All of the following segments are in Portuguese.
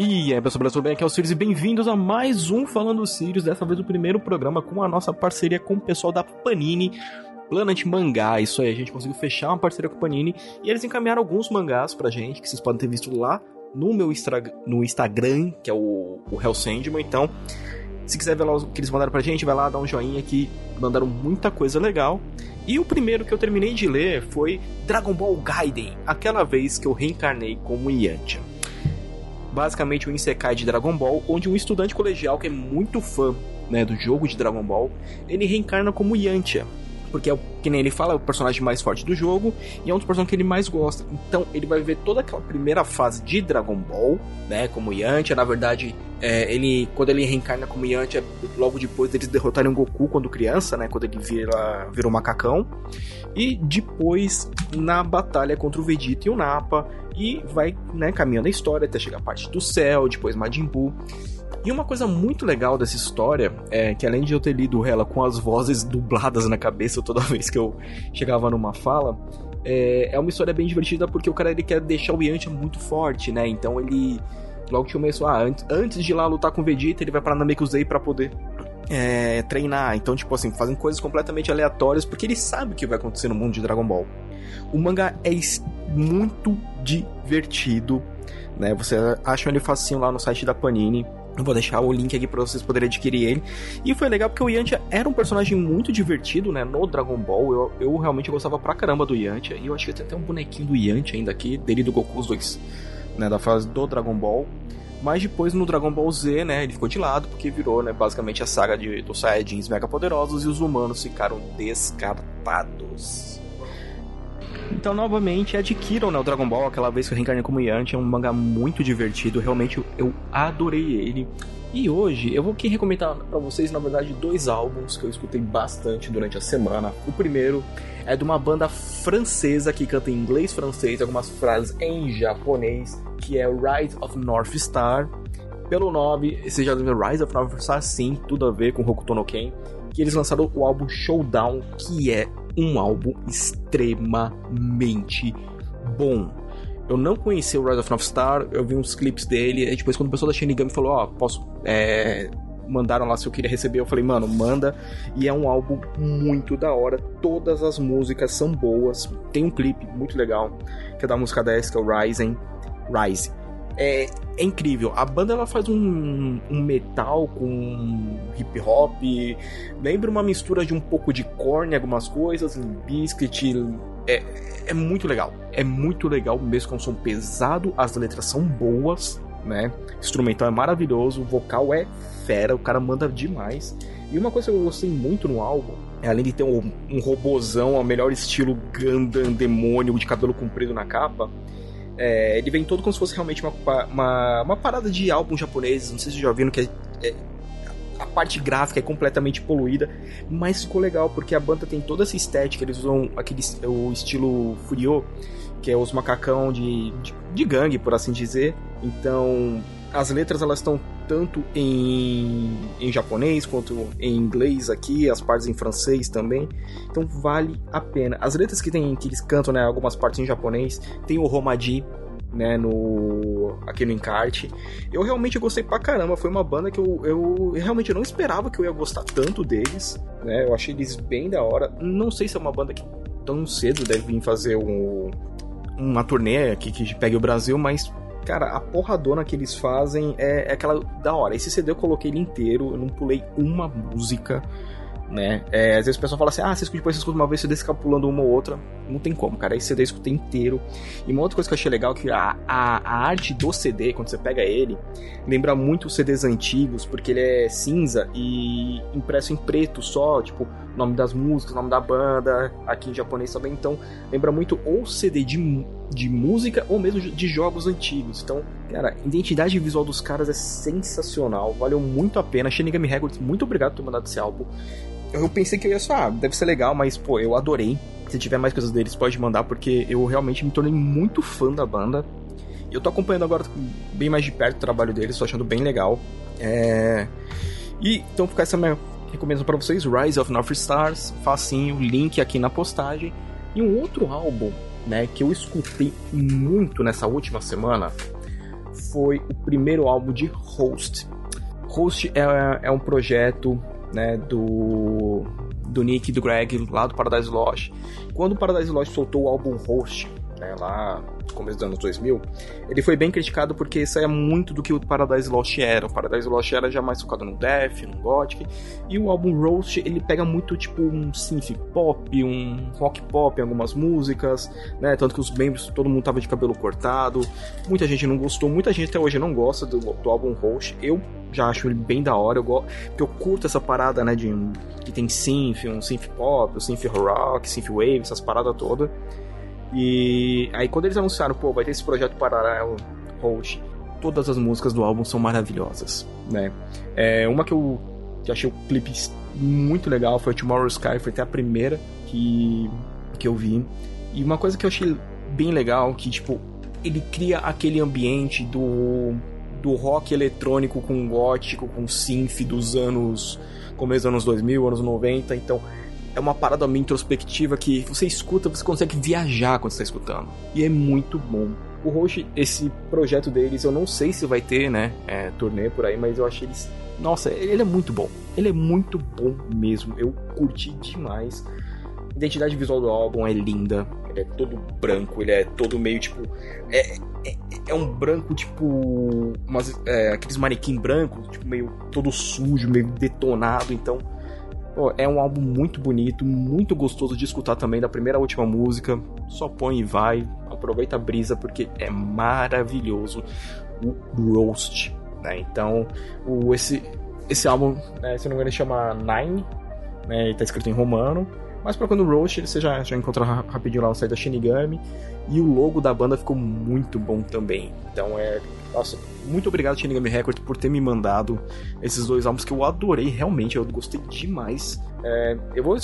E aí, pessoal, tudo bem? Aqui é o Sirius e bem-vindos a mais um Falando Sirius, dessa vez o primeiro programa com a nossa parceria com o pessoal da Panini, Planet Mangá. Isso aí, a gente conseguiu fechar uma parceria com a Panini e eles encaminharam alguns mangás pra gente, que vocês podem ter visto lá no meu no Instagram, que é o, o Hell Sandman. Então, se quiser ver lá o que eles mandaram pra gente, vai lá dar um joinha que mandaram muita coisa legal. E o primeiro que eu terminei de ler foi Dragon Ball Gaiden, aquela vez que eu reencarnei como Yantia basicamente um Isekai de Dragon Ball, onde um estudante colegial que é muito fã né, do jogo de Dragon Ball, ele reencarna como Yantia. Porque é o que nem ele fala, é o personagem mais forte do jogo e é um dos personagens que ele mais gosta. Então ele vai ver toda aquela primeira fase de Dragon Ball, né? Como Yantia. Na verdade, é, ele quando ele reencarna como Yantia, logo depois deles derrotarem o Goku quando criança, né? Quando ele vira, vira um macacão. E depois na batalha contra o Vegeta e o Nappa. E vai né, caminhando a história até chegar a parte do céu, depois Majin Buu. E uma coisa muito legal dessa história é que além de eu ter lido ela com as vozes dubladas na cabeça toda vez que eu chegava numa fala, é, é uma história bem divertida porque o cara ele quer deixar o Yantia muito forte, né? Então ele logo que começou, ah, antes, antes de ir lá lutar com o Vegeta, ele vai para Namekusei para poder é, treinar. Então, tipo assim, fazem coisas completamente aleatórias porque ele sabe o que vai acontecer no mundo de Dragon Ball. O mangá é muito divertido, né? Você acha ele facinho lá no site da Panini. Eu vou deixar o link aqui para vocês poderem adquirir ele. E foi legal porque o Yantia era um personagem muito divertido, né? No Dragon Ball. Eu, eu realmente gostava pra caramba do Yantia. E eu tem até um bonequinho do Yantia ainda aqui, dele do Goku, os dois, né? Da fase do Dragon Ball. Mas depois no Dragon Ball Z, né, ele ficou de lado porque virou, né, basicamente a saga de, dos Saiyajins mega poderosos e os humanos ficaram descartados. Então, novamente, adquiram né, o Dragon Ball, aquela vez que eu reencarnei como Yanti, é um mangá muito divertido, realmente eu adorei ele. E hoje eu vou aqui recomendar para vocês, na verdade, dois álbuns que eu escutei bastante durante a semana. O primeiro é de uma banda francesa que canta em inglês francês, algumas frases em japonês, que é Rise of North Star. Pelo nome, você já viu Rise of North Star? Sim, tudo a ver com Hokuto no Ken. Que eles lançaram o álbum Showdown, que é um álbum extremamente bom. Eu não conhecia o Rise of North Star, eu vi uns clipes dele, e depois quando o pessoal da Shinigami falou, ó, oh, posso... É, mandaram lá se eu queria receber, eu falei, mano, manda. E é um álbum muito da hora, todas as músicas são boas. Tem um clipe muito legal, que é da música 10, que é o Rising. Rise é, é incrível. A banda ela faz um, um metal com hip hop, lembra uma mistura de um pouco de corne, algumas coisas, biscuit. É, é muito legal. É muito legal mesmo com um som pesado, as letras são boas, né? O instrumental é maravilhoso, o vocal é fera, o cara manda demais. E uma coisa que eu gostei muito no álbum, é, além de ter um, um robozão, ao melhor estilo Gundam demônio de cabelo comprido na capa, é, ele vem todo como se fosse realmente uma, uma, uma, parada de álbum japonês. Não sei se vocês já viram que é, é, a parte gráfica é completamente poluída, mas ficou legal porque a banda tem toda essa estética. Eles usam aquele o estilo Furio, que é os macacão de, de, de gangue, por assim dizer. Então as letras elas estão tanto em, em japonês quanto em inglês aqui, as partes em francês também. Então vale a pena. As letras que tem que eles cantam, né, algumas partes em japonês, tem o Romadi, né, no aqui no encarte. Eu realmente gostei pra caramba, foi uma banda que eu, eu realmente não esperava que eu ia gostar tanto deles, né? Eu achei eles bem da hora. Não sei se é uma banda que tão cedo deve vir fazer um, uma turnê aqui que pegue o Brasil, mas Cara, a porradona que eles fazem é, é aquela da hora. Esse CD eu coloquei ele inteiro, eu não pulei uma música né? É, às vezes o pessoal fala assim, ah, você escuta, depois você escuta uma vez, você deixa escapulando uma ou outra. Não tem como, cara. Esse CD eu escutei inteiro. E uma outra coisa que eu achei legal é que a, a, a, arte do CD, quando você pega ele, lembra muito os CDs antigos, porque ele é cinza e impresso em preto só, tipo, nome das músicas, nome da banda, aqui em japonês também. Então, lembra muito ou CD de, de música ou mesmo de jogos antigos. Então, cara, a identidade visual dos caras é sensacional, valeu muito a pena. Shinigami Records, muito obrigado por ter mandado esse álbum. Eu pensei que eu ia só, ah, deve ser legal, mas pô, eu adorei. Se tiver mais coisas deles, pode mandar, porque eu realmente me tornei muito fã da banda. Eu tô acompanhando agora bem mais de perto o trabalho deles, tô achando bem legal. É... E então fica essa minha recomendação para vocês, Rise of North Stars, facinho, link aqui na postagem. E um outro álbum, né, que eu escutei muito nessa última semana foi o primeiro álbum de Host. Host é, é um projeto né, do, do Nick e do Greg lá do Paradise Lost. Quando o Paradise Lost soltou o álbum Host, né, lá no começo dos anos 2000, ele foi bem criticado porque isso é muito do que o Paradise Lost era. O Paradise Lost era já mais focado no death, no gothic, e o álbum Roast, ele pega muito tipo um synth pop, um rock pop em algumas músicas, né, tanto que os membros, todo mundo tava de cabelo cortado, muita gente não gostou, muita gente até hoje não gosta do, do álbum Roast, eu já acho ele bem da hora, eu porque eu curto essa parada, né, de que tem synth, um synth pop, um synth rock, synth wave, essas paradas todas. E aí quando eles anunciaram, pô, vai ter esse projeto paralelo Host, todas as músicas do álbum são maravilhosas, né? É, uma que eu que achei o clipe muito legal foi Tomorrow Sky, foi até a primeira que, que eu vi. E uma coisa que eu achei bem legal, que tipo, ele cria aquele ambiente do, do rock eletrônico com gótico, com synth dos anos, começo dos anos 2000, anos 90, então é uma parada meio introspectiva que você escuta, você consegue viajar quando está escutando. E é muito bom. O Roche, esse projeto deles, eu não sei se vai ter, né, é, turnê por aí, mas eu achei eles. Nossa, ele é muito bom. Ele é muito bom mesmo. Eu curti demais. A identidade visual do álbum é linda. Ele é todo branco, ele é todo meio tipo. É, é, é um branco tipo. Umas, é, aqueles manequim brancos, tipo, meio todo sujo, meio detonado. Então É um álbum muito bonito, muito gostoso de escutar também, da primeira à última música. Só põe e vai, aproveita a brisa porque é maravilhoso o Roast. Né? Então, o, esse, esse álbum, né, se não me engano, chama Nine, né, ele tá escrito em romano. Mas procurando o Roast, você já, já encontra rapidinho lá o site da Shinigami. E o logo da banda ficou muito bom também. Então é nossa, muito obrigado, Shinigami Record, por ter me mandado esses dois álbuns que eu adorei, realmente, eu gostei demais. É, eu vou.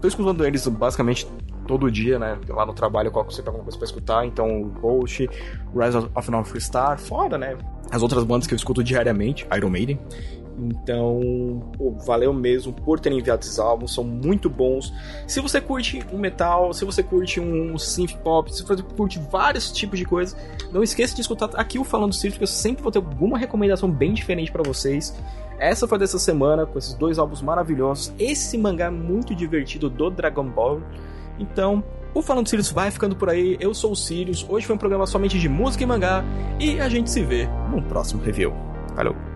tô escutando eles basicamente todo dia, né? Lá no trabalho eu coloco sempre alguma coisa pra escutar. Então, Ghost, Rise of North Star, fora, né? As outras bandas que eu escuto diariamente, Iron Maiden. Então, pô, valeu mesmo por terem enviado esses álbuns, são muito bons. Se você curte um metal, se você curte um synth pop, se você curte vários tipos de coisas, não esqueça de escutar aqui o Falando Circo, que eu sempre vou ter alguma recomendação bem diferente para vocês. Essa foi dessa semana, com esses dois álbuns maravilhosos, esse mangá muito divertido do Dragon Ball. Então, o Falando Sirius vai ficando por aí. Eu sou o Sirius. Hoje foi um programa somente de música e mangá. E a gente se vê no próximo review. Valeu!